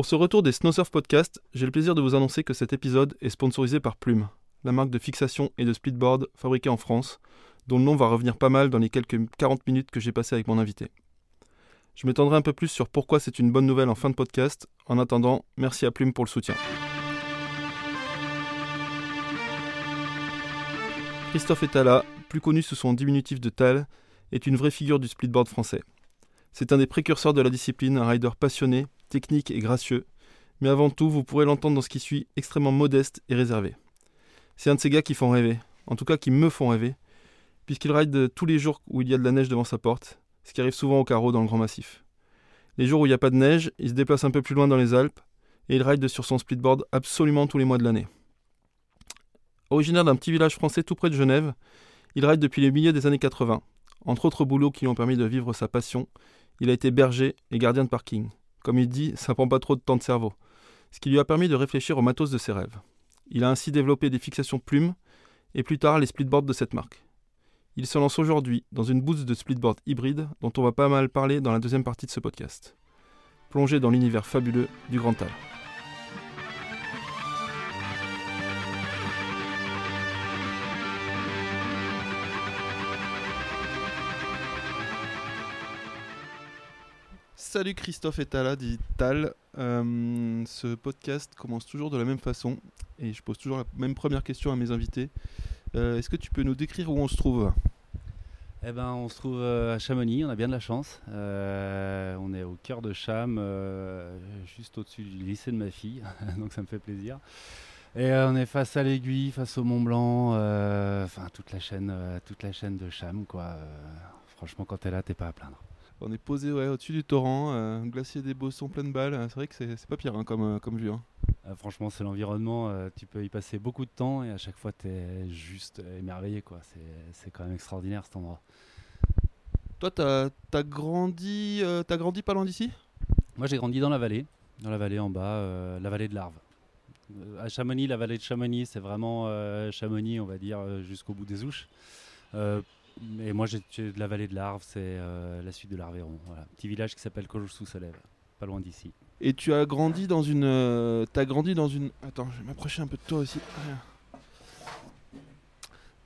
Pour ce retour des Snowsurf Podcast, j'ai le plaisir de vous annoncer que cet épisode est sponsorisé par Plume, la marque de fixation et de splitboard fabriquée en France, dont le nom va revenir pas mal dans les quelques 40 minutes que j'ai passées avec mon invité. Je m'étendrai un peu plus sur pourquoi c'est une bonne nouvelle en fin de podcast. En attendant, merci à Plume pour le soutien. Christophe Etala, plus connu sous son diminutif de Tal, est une vraie figure du splitboard français. C'est un des précurseurs de la discipline, un rider passionné, technique et gracieux, mais avant tout, vous pourrez l'entendre dans ce qui suit, extrêmement modeste et réservé. C'est un de ces gars qui font rêver, en tout cas qui me font rêver, puisqu'il ride tous les jours où il y a de la neige devant sa porte, ce qui arrive souvent au carreau dans le Grand Massif. Les jours où il n'y a pas de neige, il se déplace un peu plus loin dans les Alpes, et il ride sur son splitboard absolument tous les mois de l'année. Originaire d'un petit village français tout près de Genève, il ride depuis le milieu des années 80. Entre autres boulots qui lui ont permis de vivre sa passion, il a été berger et gardien de parking. Comme il dit, ça prend pas trop de temps de cerveau. Ce qui lui a permis de réfléchir au matos de ses rêves. Il a ainsi développé des fixations plumes et plus tard les splitboards de cette marque. Il se lance aujourd'hui dans une boost de splitboard hybride dont on va pas mal parler dans la deuxième partie de ce podcast. Plongé dans l'univers fabuleux du Grand Tal. Salut Christophe Etala dit Tal. Euh, ce podcast commence toujours de la même façon et je pose toujours la même première question à mes invités. Euh, Est-ce que tu peux nous décrire où on se trouve? Eh ben, on se trouve euh, à Chamonix, on a bien de la chance. On est au cœur de Cham, juste au-dessus du lycée de ma fille, donc ça me fait plaisir. Et on est face à l'aiguille, face au Mont Blanc, enfin toute la chaîne, toute la chaîne de Cham, franchement, quand t'es là, t'es pas à plaindre. On est posé ouais, au-dessus du torrent, euh, glacier des Bossons pleine balle. C'est vrai que c'est pas pire hein, comme, euh, comme vue. hein. Euh, franchement, c'est l'environnement. euh, tu peux y passer beaucoup de temps et à chaque fois, t'es juste émerveillé, quoi. C'est- quand même extraordinaire cet endroit. Toi, t'as as grandi, t'as grandi pas loin d'ici? Moi, j'ai grandi dans la vallée, dans la vallée en bas, la vallée de l'Arve. À Chamonix, la vallée de Chamonix, c'est vraiment Chamonix, on va dire, jusqu'au bout des Ouches. Et moi, j'ai de la vallée de l'Arve, c'est euh, la suite de. Voilà. Petit village qui s'appelle Collouge-sous-Solève, pas loin d'ici. Et tu as grandi dans une. euh, T'as grandi dans une. Attends, je vais m'approcher un peu de toi aussi.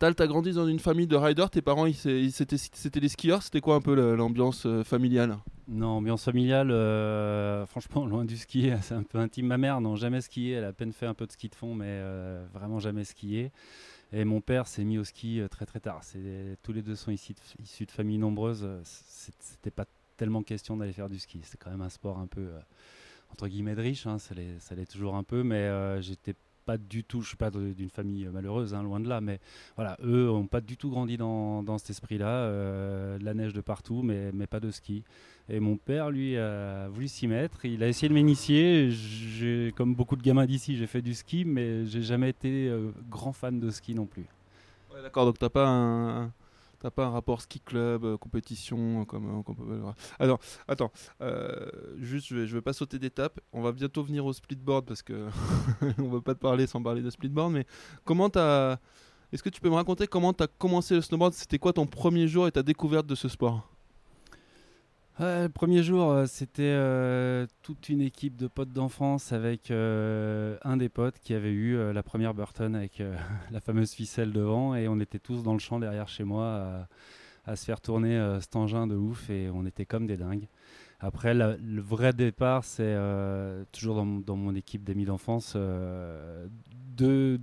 Tal, t'as grandi dans une famille de riders. Tes parents, ils, c'était des skieurs. C'était quoi un peu l'ambiance euh, familiale? Non, ambiance familiale, euh, franchement, loin du ski, c'est un peu intime. Ma mère, non, jamais skié, elle a à peine fait un peu de ski de fond, mais euh, vraiment jamais skié. Et mon père s'est mis au ski très très tard. Tous les deux sont ici issus de familles nombreuses. C'était pas tellement question d'aller faire du ski. C'est quand même un sport un peu, entre guillemets, de riche, hein, ça l'est ça l'est toujours un peu, mais euh, j'étais pas du tout, je suis pas d'une famille malheureuse, hein, loin de là, mais voilà, eux ont pas du tout grandi dans, dans cet esprit-là. euh, la neige de partout, mais, pas de ski. Et mon père, lui, a voulu s'y mettre. Il a essayé de m'initier. Comme beaucoup de gamins d'ici, j'ai fait du ski, mais j'ai jamais été euh, grand fan de ski non plus. D'accord. Donc t'as pas un. T'as pas un rapport ski club, euh, compétition, euh, comme. Alors, attends, euh, juste, je vais, je vais pas sauter d'étape. On va bientôt venir au splitboard parce que on va pas te parler sans parler de splitboard. Mais comment t'as, est-ce que tu peux me raconter comment t'as commencé le snowboard? C'était quoi ton premier jour et ta découverte de ce sport? Le premier jour, euh, c'était euh, toute une équipe de potes d'enfance avec euh, un des potes qui avait eu la première Burton avec la fameuse ficelle devant et on était tous dans le champ derrière chez moi à, se faire tourner cet engin de ouf et on était comme des dingues. Après, le vrai départ, c'est toujours dans, mon- équipe d'amis d'enfance, deux,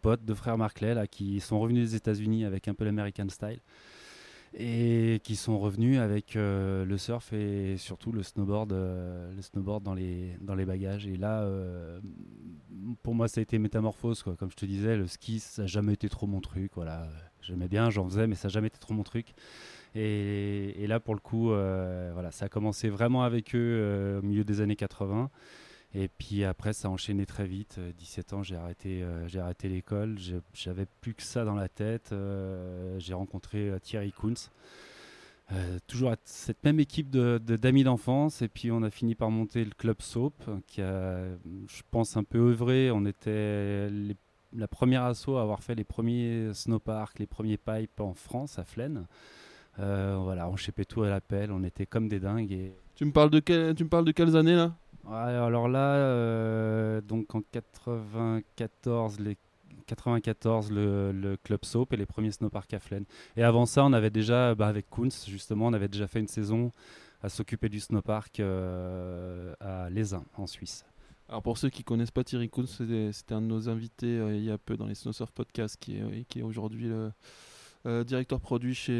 potes, deux frères Marclay, qui sont revenus des États-Unis avec un peu l'American style et qui sont revenus avec euh, le surf et surtout le snowboard, euh, le snowboard dans les dans les bagages. Et là, euh, pour moi, ça a été métamorphose. Comme je te disais, le ski, ça n'a jamais été trop mon truc. Voilà, j'aimais bien, j'en faisais, mais ça n'a jamais été trop mon truc. Et, et là, pour le coup, voilà, ça a commencé vraiment avec eux au milieu des années 80. Et puis après, ça a enchaîné très vite. Euh, 17 ans, j'ai arrêté, euh, j'ai arrêté l'école. J'avais plus que ça dans la tête. Euh, j'ai rencontré euh, Thierry Kunz. Euh, toujours cette même équipe d'amis d'enfance. Et puis on a fini par monter le club Soap, qui a, je pense, un peu œuvré. On était la première asso à avoir fait les premiers snowparks, les premiers pipes en France, à Flaine. Euh, voilà, on chépait tout à l'appel. On était comme des dingues. Et Tu me parles de tu me parles de quelles années là? Alors là, donc en 94, les 94 le, Club Soap et les premiers snowparks à Flaine. Et avant ça, on avait déjà, bah, avec Kunz, justement, on avait déjà fait une saison à s'occuper du snowpark euh, à Lézin, en Suisse. Alors pour ceux qui connaissent pas Thierry Kunz, c'était un de nos invités euh, il y a peu dans les Snowsurf Podcast, qui est, qui est aujourd'hui le euh, directeur produit chez,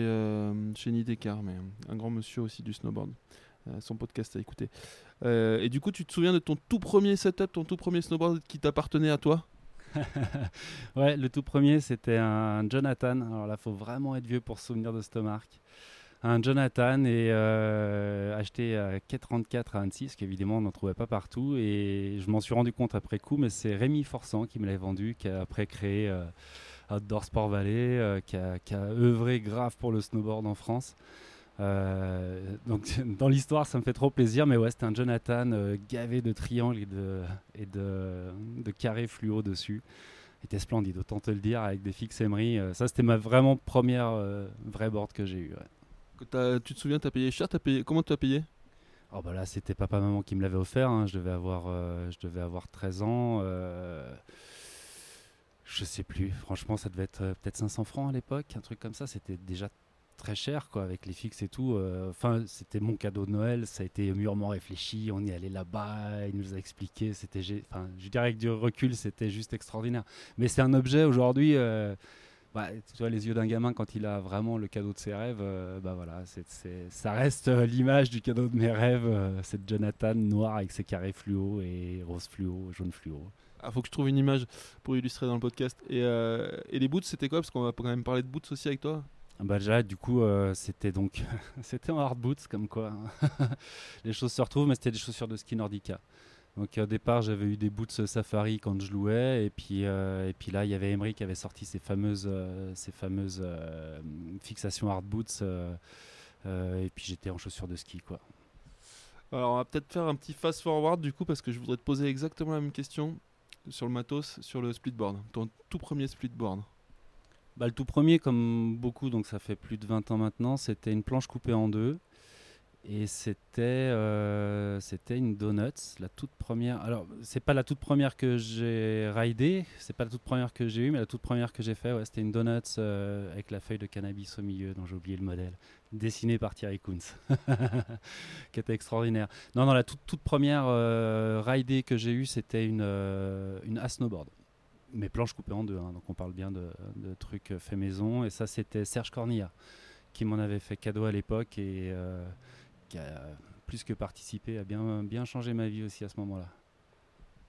chez Nidecar, mais un grand monsieur aussi du snowboard. son podcast à écouter. Et du coup, tu te souviens de ton tout premier setup, ton tout premier snowboard qui t'appartenait à toi? Ouais, le tout premier, c'était un Jonathan. Alors là, faut vraiment être vieux pour se souvenir de cette marque. Un Jonathan et euh, acheté à 434 à Annecy, parce qu'évidemment, on n'en trouvait pas partout. Et je m'en suis rendu compte après coup, mais c'est Rémi Forçant qui me l'avait vendu, qui a après créé euh, Outdoor Sport Valley, euh, qui, a, œuvré grave pour le snowboard en France. Euh, donc dans l'histoire, ça me fait trop plaisir, mais ouais, c'était un Jonathan euh, gavé de triangles et de, et de, de carrés fluo dessus. Il était splendide, autant te le dire, avec des fixes Emery. Euh, ça, c'était ma vraiment première vraie board que j'ai eue. Tu te souviens, tu as payé cher as payé, Comment tu as payé? Oh bah là, c'était papa-maman qui me l'avait offert. Hein. Je, devais avoir, je devais avoir 13 ans. je sais plus. Franchement, ça devait être peut-être 500 francs à l'époque, un truc comme ça. C'était déjà très cher quoi avec les fixes et tout euh, enfin c'était mon cadeau de Noël ça a été mûrement réfléchi on est allé là-bas il nous a expliqué c'était enfin je dirais que du recul c'était juste extraordinaire mais c'est un objet aujourd'hui euh, bah, tu vois les yeux d'un gamin quand il a vraiment le cadeau de ses rêves euh, bah voilà ça reste l'image du cadeau de mes rêves c'est Jonathan noir avec ses carrés fluo et rose fluo jaune fluo il ah, faut que je trouve une image pour illustrer dans le podcast. Et, et les boots, c'était quoi? Parce qu'on va quand même parler de boots aussi avec toi. Ah bah déjà, du coup, euh, c'était donc c'était en hard boots, comme quoi hein. les choses se retrouvent, mais c'était des chaussures de ski Nordica. Donc au départ, j'avais eu des boots Safari quand je louais, et puis euh, et puis là, il y avait Emery qui avait sorti ces fameuses euh, fameuses fixations hard boots, et puis j'étais en chaussures de ski, quoi. Alors on va peut-être faire un petit fast forward du coup parce que je voudrais te poser exactement la même question sur le matos, sur le splitboard, ton tout premier splitboard. Bah, le tout premier, comme beaucoup, donc ça fait plus de 20 ans maintenant, c'était une planche coupée en deux. Et c'était euh, c'était une Donuts, la toute première. Alors, c'est pas la toute première que j'ai ridée, c'est pas la toute première que j'ai eue, mais la toute première que j'ai fait, ouais, c'était une Donuts euh, avec la feuille de cannabis au milieu, dont j'ai oublié le modèle, dessinée par Thierry Kunz, qui était extraordinaire. Non, non, la toute, toute première euh, que j'ai eue, c'était une, une A snowboard mes planches coupées en deux, hein, donc on parle bien de, trucs fait maison. Et ça, c'était Serge Cornilla qui m'en avait fait cadeau à l'époque et euh, qui a plus que participé, a bien, bien changé ma vie aussi à ce moment-là.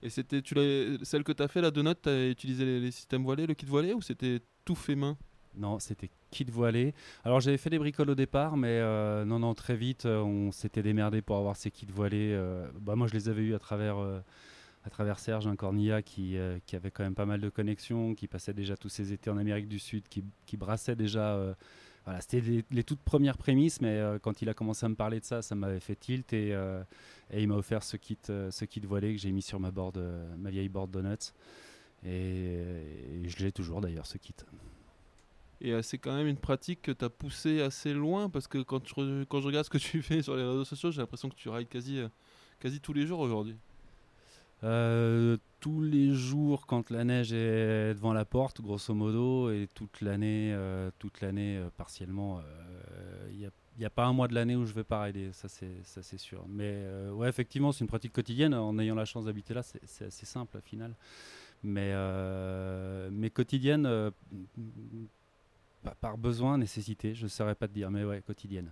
Et c'était tu celle que tu as fait, la Donut, tu as utilisé les, systèmes voilés, le kit voilé ou c'était tout fait main? Non, c'était kit voilé. Alors j'avais fait des bricoles au départ, mais euh, non, non, très vite, on s'était démerdé pour avoir ces kits voilés. Euh, bah, moi, je les avais eus à travers à travers Serge, un Cornilla qui, euh, qui, avait quand même pas mal de connexions, qui passait déjà tous ses étés en Amérique du Sud, qui, qui brassait déjà. Euh, voilà, c'était les, toutes premières prémices, mais euh, quand il a commencé à me parler de ça, ça m'avait fait tilt et, et il m'a offert ce kit, ce kit voilé que j'ai mis sur ma, board, ma vieille board Donuts. Et, je l'ai toujours d'ailleurs, ce kit. Et c'est quand même une pratique que tu as poussée assez loin parce que quand je, quand je regarde ce que tu fais sur les réseaux sociaux, j'ai l'impression que tu rides quasi, quasi tous les jours aujourd'hui. Euh, tous les jours quand la neige est devant la porte, grosso modo, et toute l'année, euh, toute l'année euh, partiellement. Il n'y a, pas un mois de l'année où je vais pas rider, ça c'est sûr. Mais ouais, effectivement, c'est une pratique quotidienne. En ayant la chance d'habiter là, c'est assez simple au final. Mais, mais quotidienne, par besoin, nécessité, je ne saurais pas te dire, mais ouais, quotidienne.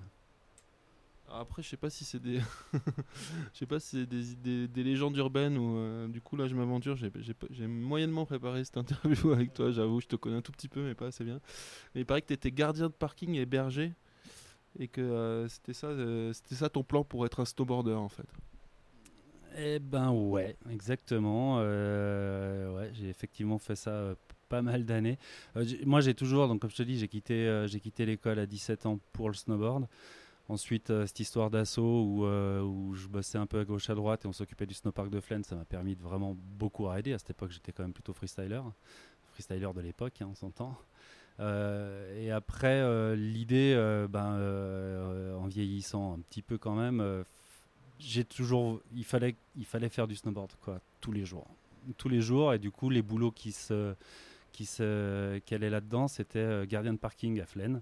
Après, je sais pas si c'est des, je sais pas si c'est des, des, légendes urbaines ou euh, du coup là je m'aventure. J'ai moyennement préparé cette interview avec toi. J'avoue, je te connais un tout petit peu, mais pas assez bien. Mais il paraît que tu étais gardien de parking et berger et que euh, c'était ça, euh, c'était ça ton plan pour être un snowboarder en fait. Eh ben ouais, exactement. ouais, j'ai effectivement fait ça pas mal d'années. moi, j'ai toujours, donc comme je te dis, j'ai quitté, j'ai quitté l'école à 17 ans pour le snowboard. Ensuite, euh, cette histoire d'assaut où, euh, où, je bossais un peu à gauche à droite et on s'occupait du snowpark de Flaine, ça m'a permis de vraiment beaucoup rider. À cette époque, j'étais quand même plutôt freestyler, freestyler de l'époque, hein, on s'entend. Euh, et après, l'idée, ben, en vieillissant un petit peu quand même, j'ai toujours, il fallait, il fallait faire du snowboard quoi, tous les jours, tous les jours. Et du coup, les boulots qui se, qui se, qui allaient là-dedans, c'était gardien de parking à Flaine.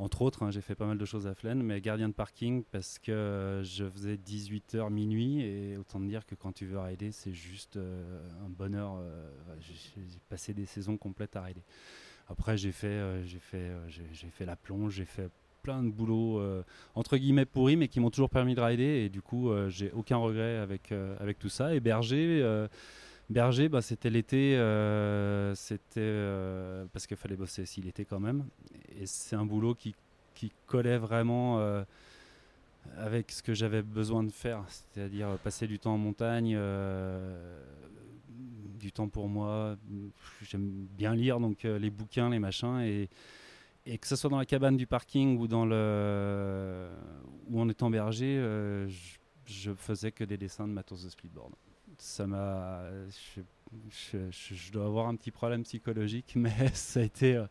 Entre autres, hein, j'ai fait pas mal de choses à Flaine, mais gardien de parking parce que euh, je faisais 18h minuit et autant dire que quand tu veux rider, c'est juste euh, un bonheur. j'ai passé des saisons complètes à rider. Après, j'ai fait, fait, fait la plonge, j'ai fait plein de boulots entre guillemets pourris, mais qui m'ont toujours permis de rider. Et du coup, j'ai aucun regret avec, avec tout ça. Et Berger, bah, c'était l'été, c'était parce qu'il fallait bosser aussi l'été quand même. Et c'est un boulot qui, qui collait vraiment avec ce que j'avais besoin de faire, c'est-à-dire passer du temps en montagne, du temps pour moi. J'aime bien lire, donc les bouquins, les machins. Et, et que ce soit dans la cabane du parking ou dans le où on est berger, euh, je, faisais que des dessins de matos de splitboard. Ça m'a, je, dois avoir un petit problème psychologique, mais ça a été, euh,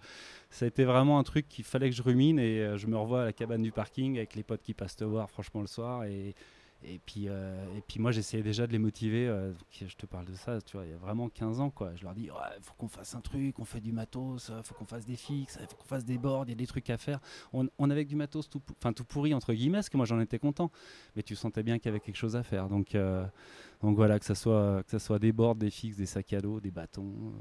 ça a été vraiment un truc qu'il fallait que je rumine et euh, je me revois à la cabane du parking avec les potes qui passent te voir, franchement le soir et et puis, euh, et puis moi, j'essayais déjà de les motiver. Euh, je te parle de ça, tu vois, il y a vraiment 15 ans, quoi. Je leur dis, il faut qu'on fasse un truc, on fait du matos, il euh, faut qu'on fasse des fixes, il faut qu'on fasse des boards, il y a des trucs à faire. On, on avait du matos tout, enfin, tout pourri, entre guillemets, parce que moi, j'en étais content. Mais tu sentais bien qu'il y avait quelque chose à faire. Donc, donc voilà, que ça, soit, que ça soit des boards, des fixes, des sacs à dos, des bâtons,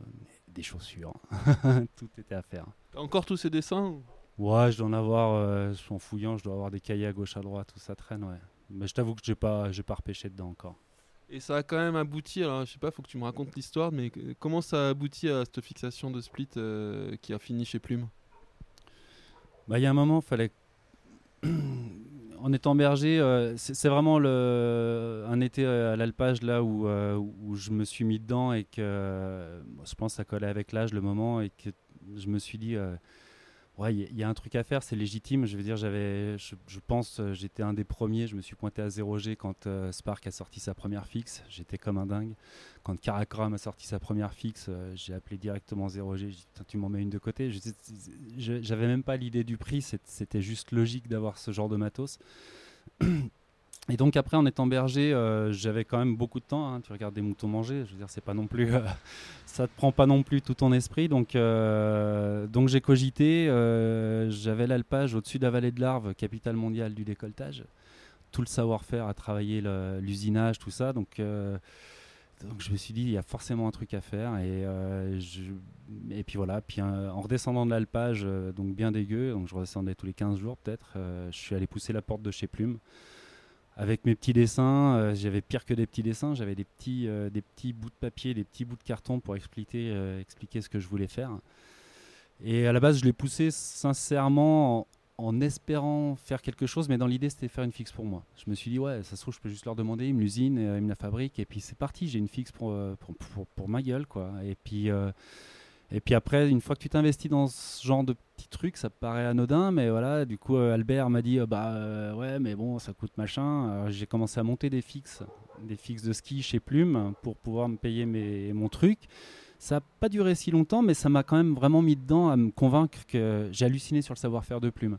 des chaussures. tout était à faire. encore tous ces dessins Ouais, je dois en avoir, en fouillant, je dois avoir des cahiers à gauche, à droite, tout ça traîne, ouais. Mais je t'avoue que j'ai pas, j'ai pas repêché dedans encore. Et ça a quand même abouti, alors je sais pas, faut que tu me racontes l'histoire, mais comment ça a abouti à cette fixation de split euh, qui a fini chez Plume? Bah il y a un moment, fallait en étant berger, euh, c'est vraiment le, un été à l'alpage là où, euh, où je me suis mis dedans et que je pense que ça collait avec l'âge le moment et que je me suis dit Ouais, il y, a un truc à faire, c'est légitime. Je veux dire, j'avais, je, pense, euh, j'étais un des premiers. Je me suis pointé à 0G quand euh, Spark a sorti sa première fixe. J'étais comme un dingue. Quand Karakram a sorti sa première fixe, euh, j'ai appelé directement 0G. J'ai dit, tu m'en mets une de côté. J'avais même pas l'idée du prix. C'était juste logique d'avoir ce genre de matos. Et donc après, en étant berger, euh, j'avais quand même beaucoup de temps. Hein. Tu regardes des moutons manger, je veux dire, c'est pas non plus, euh, ça te prend pas non plus tout ton esprit. Donc, euh, donc j'ai cogité. j'avais l'alpage au-dessus de la vallée de l'Arve, capitale mondiale du décolletage. Tout le savoir-faire à travailler l'usinage, tout ça. Donc, donc je me suis dit, il y a forcément un truc à faire. Et, et puis voilà. Puis en redescendant de l'alpage, donc bien dégueu, donc je redescendais tous les 15 jours peut-être. je suis allé pousser la porte de chez Plume avec mes petits dessins. Euh, j'avais pire que des petits dessins, j'avais des petits, euh, des petits bouts de papier, des petits bouts de carton pour expliquer, euh, expliquer ce que je voulais faire. Et à la base, je l'ai poussé sincèrement en, espérant faire quelque chose, mais dans l'idée, c'était faire une fixe pour moi. Je me suis dit, ouais, ça se trouve, je peux juste leur demander, ils me l'usine, ils me la fabriquent, et puis c'est parti, j'ai une fixe pour, pour, pour, pour, ma gueule, quoi. Et puis. Et puis après, une fois que tu t'investis dans ce genre de petits trucs, ça paraît anodin, mais voilà, du coup, euh, Albert m'a dit, euh, bah euh, ouais, mais bon, ça coûte machin. J'ai commencé à monter des fixes, des fixes de ski chez Plume pour pouvoir me payer mes, mon truc. Ça n'a pas duré si longtemps, mais ça m'a quand même vraiment mis dedans à me convaincre que j'ai halluciné sur le savoir-faire de Plume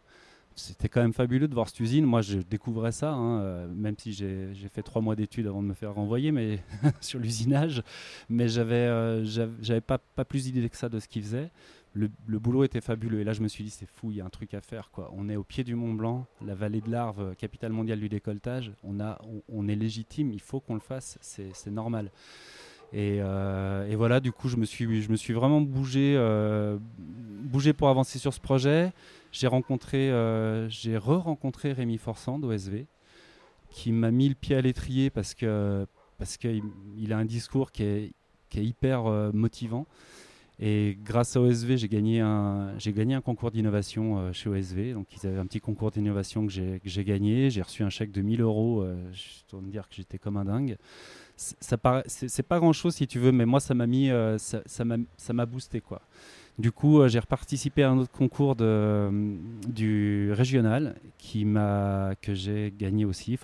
c'était quand même fabuleux de voir cette usine. Moi, je découvrais ça, hein, euh, même si j'ai fait trois mois d'études avant de me faire renvoyer mais sur l'usinage. Mais j'avais euh, pas, pas plus d'idées que ça de ce qu'ils faisaient. Le, boulot était fabuleux. Et là, je me suis dit, c'est fou, il y a un truc à faire. Quoi. On est au pied du Mont Blanc, la vallée de l'Arve, capitale mondiale du décolletage. On, a, on, est légitime, il faut qu'on le fasse, c'est normal. Et, euh, et, voilà, du coup, je me suis, je me suis vraiment bougé, bougé pour avancer sur ce projet. J'ai rencontré, euh, j'ai re-rencontré Rémi Forsand OSV, qui m'a mis le pied à l'étrier parce que parce qu'il il a un discours qui est, qui est hyper euh, motivant. Et grâce à OSV, j'ai gagné un, j'ai gagné un concours d'innovation euh, chez OSV. Donc, ils avaient un petit concours d'innovation que j'ai, que j'ai gagné. J'ai reçu un chèque de 1000 euros. je dois me dire que j'étais comme un dingue. Ça paraît, c'est, pas grand chose si tu veux, mais moi, ça m'a mis, ça, ça, m'a, ça m'a boosté quoi. Du coup, euh, j'ai reparticipé à un autre concours euh, du régional qui m'a, que j'ai gagné aussi.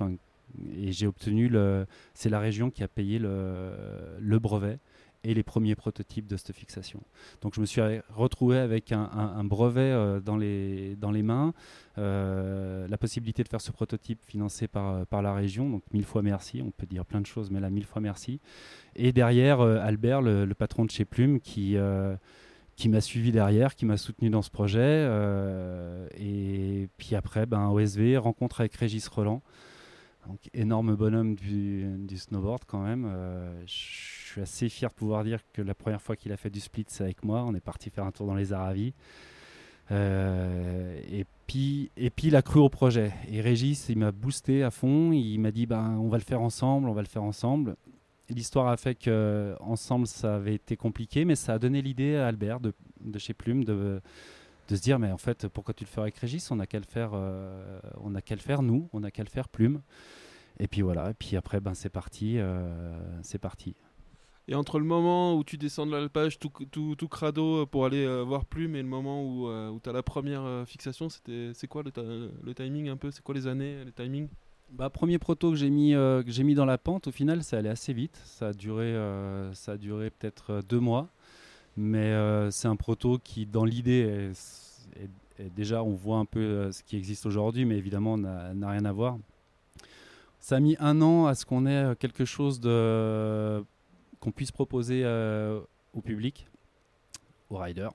Et j'ai obtenu le. C'est la région qui a payé le, brevet et les premiers prototypes de cette fixation. Donc je me suis retrouvé avec un, brevet dans, les, dans les mains, la possibilité de faire ce prototype financé par, par la région, donc mille fois merci, on peut dire plein de choses, mais là mille fois merci. Et derrière, Albert, le, patron de chez Plume, qui qui m'a suivi derrière, qui m'a soutenu dans ce projet. Euh, et puis après, ben, OSV, rencontre avec Régis Roland. Donc, énorme bonhomme du, snowboard quand même. Euh, je suis assez fier de pouvoir dire que la première fois qu'il a fait du split, c'est avec moi. On est parti faire un tour dans les Aravis. Euh, et, puis, et puis il a cru au projet. Et Régis, il m'a boosté à fond. Il m'a dit ben, on va le faire ensemble, on va le faire ensemble. L'histoire a fait que ensemble ça avait été compliqué, mais ça a donné l'idée à Albert de, chez Plume de, se dire mais en fait pourquoi tu le fais avec Régis? On n'a qu'à le faire, euh, on a qu'à le faire nous, on n'a qu'à le faire Plume. Et puis voilà, et puis après ben c'est parti, euh, c'est parti. Et entre le moment où tu descends de l'alpage tout, tout, crado pour aller euh, voir Plume et le moment où, où tu as la première fixation, c'est quoi le, le timing un peu? C'est quoi les années, les timings? Bah, premier proto que j'ai mis, euh, que j'ai mis dans la pente, au final, ça allait assez vite. Ça a duré, euh, peut-être euh, deux mois. Mais c'est un proto qui, dans l'idée, déjà, on voit un peu ce qui existe aujourd'hui, mais évidemment, n'a, rien à voir. Ça a mis un an à ce qu'on ait quelque chose qu'on puisse proposer au public, aux riders.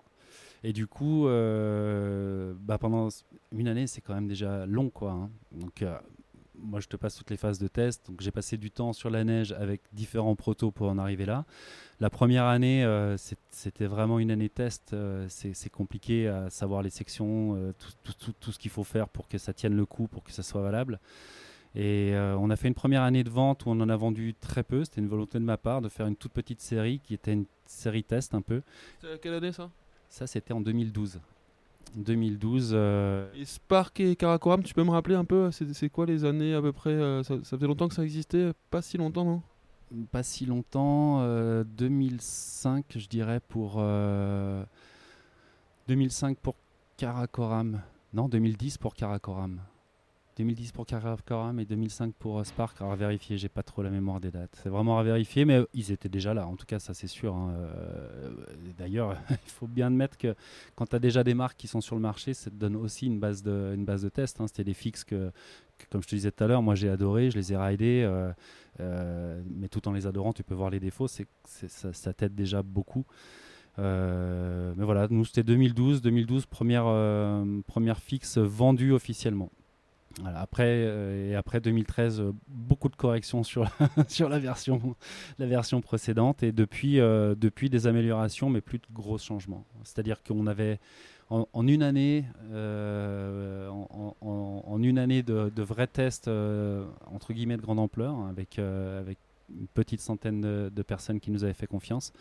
Et du coup, bah pendant une année, c'est quand même déjà long, quoi. Hein. Moi, je te passe toutes les phases de test. Donc, j'ai passé du temps sur la neige avec différents protos pour en arriver là. La première année, euh, c'était vraiment une année test. Euh, c'est compliqué à savoir les sections, euh, tout, ce qu'il faut faire pour que ça tienne le coup, pour que ça soit valable. Et on a fait une première année de vente où on en a vendu très peu. C'était une volonté de ma part de faire une toute petite série qui était une série test un peu. Quelle année ça? Ça, c'était en 2012. 2012. Euh, et Spark et Karakoram, tu peux me rappeler un peu, c'est quoi les années à peu près euh, ça, faisait longtemps que ça existait Pas si longtemps, non? Pas si longtemps. 2005, euh, je dirais, pour. 2005 pour Karakoram. Non, 2010 pour Karakoram. 2010 pour Karakoram et 2005 pour euh, Spark. À vérifier, j'ai pas trop la mémoire des dates. C'est vraiment à vérifier, mais ils étaient déjà là. En tout cas, ça c'est sûr. Hein. Euh, d'ailleurs, il faut bien admettre que quand tu as déjà des marques qui sont sur le marché, ça te donne aussi une base de, une test. Hein. C'était des fixes que, comme je te disais tout à l'heure, moi j'ai adoré, je les ai ridés, euh, mais tout en les adorant, tu peux voir les défauts. Ça t'aide déjà beaucoup. mais voilà, nous c'était 2012, 2012 première, première fixe vendue officiellement après, euh, et après 2013, euh, beaucoup de corrections sur la, sur la, version, la version précédente et depuis, euh, depuis des améliorations, mais plus de gros changements. C'est-à-dire qu'on avait en, une année, en, une année de, de vrais tests entre guillemets de grande ampleur, hein, avec, avec une petite centaine de, personnes qui nous avaient fait confiance,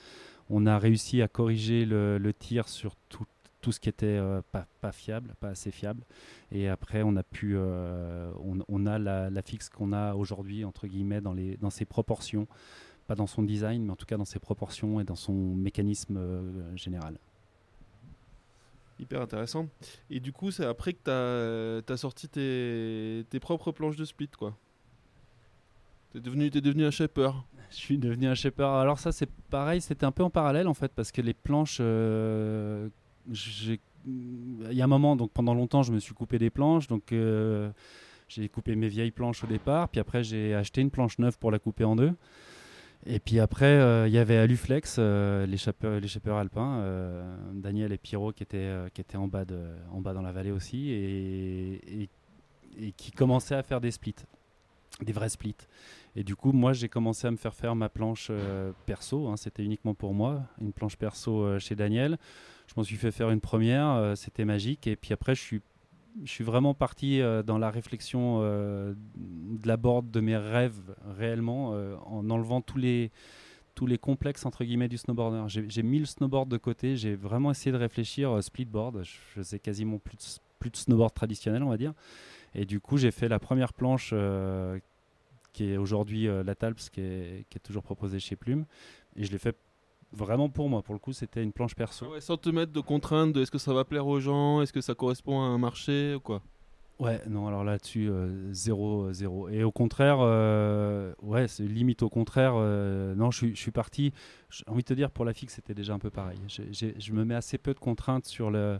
on a réussi à corriger le, le tir sur tout, tout ce qui était euh, pas, pas, fiable, pas assez fiable. Et après, on a pu, euh, on, a la, fixe qu'on a aujourd'hui entre guillemets dans les, dans ses proportions, pas dans son design, mais en tout cas dans ses proportions et dans son mécanisme euh, général. Hyper intéressant. Et du coup, c'est après que tu as, sorti tes, tes, propres planches de split, quoi. T'es devenu, es devenu un shaper. Je suis devenu un shaper. Alors ça, c'est pareil, c'était un peu en parallèle en fait, parce que les planches il y a un moment, donc pendant longtemps, je me suis coupé des planches. Donc euh, j'ai coupé mes vieilles planches au départ. Puis après, j'ai acheté une planche neuve pour la couper en deux. Et puis après, euh, il y avait Aluflex, euh, les, chappeurs, alpins, Daniel et Pierrot qui étaient, qui étaient en, bas de, en bas dans la vallée aussi, et, et, qui commençaient à faire des splits, des vrais splits. Et du coup, moi, j'ai commencé à me faire faire ma planche perso, hein, c'était uniquement pour moi, une planche perso chez Daniel. Je m'en suis fait faire une première, euh, c'était magique. Et puis après, je suis, vraiment parti euh, dans la réflexion euh, de la board de mes rêves réellement, en enlevant tous les, complexes entre guillemets du snowboarder. J'ai mis le snowboard de côté, j'ai vraiment essayé de réfléchir splitboard. Je faisais quasiment plus de, plus de snowboard traditionnel, on va dire. Et du coup, j'ai fait la première planche qui est aujourd'hui la Talps, qui est, qui est, toujours proposée chez Plume. Et je l'ai fait vraiment pour moi. Pour le coup, c'était une planche perso. sans te mettre de contraintes de est-ce que ça va plaire aux gens, est-ce que ça correspond à un marché ou quoi? Ouais, non, alors là-dessus, 0, 0. Et au contraire, ouais, c'est limite au contraire. non, je, suis parti. J'ai envie de te dire, pour la fixe, c'était déjà un peu pareil. je me mets assez peu de contraintes sur le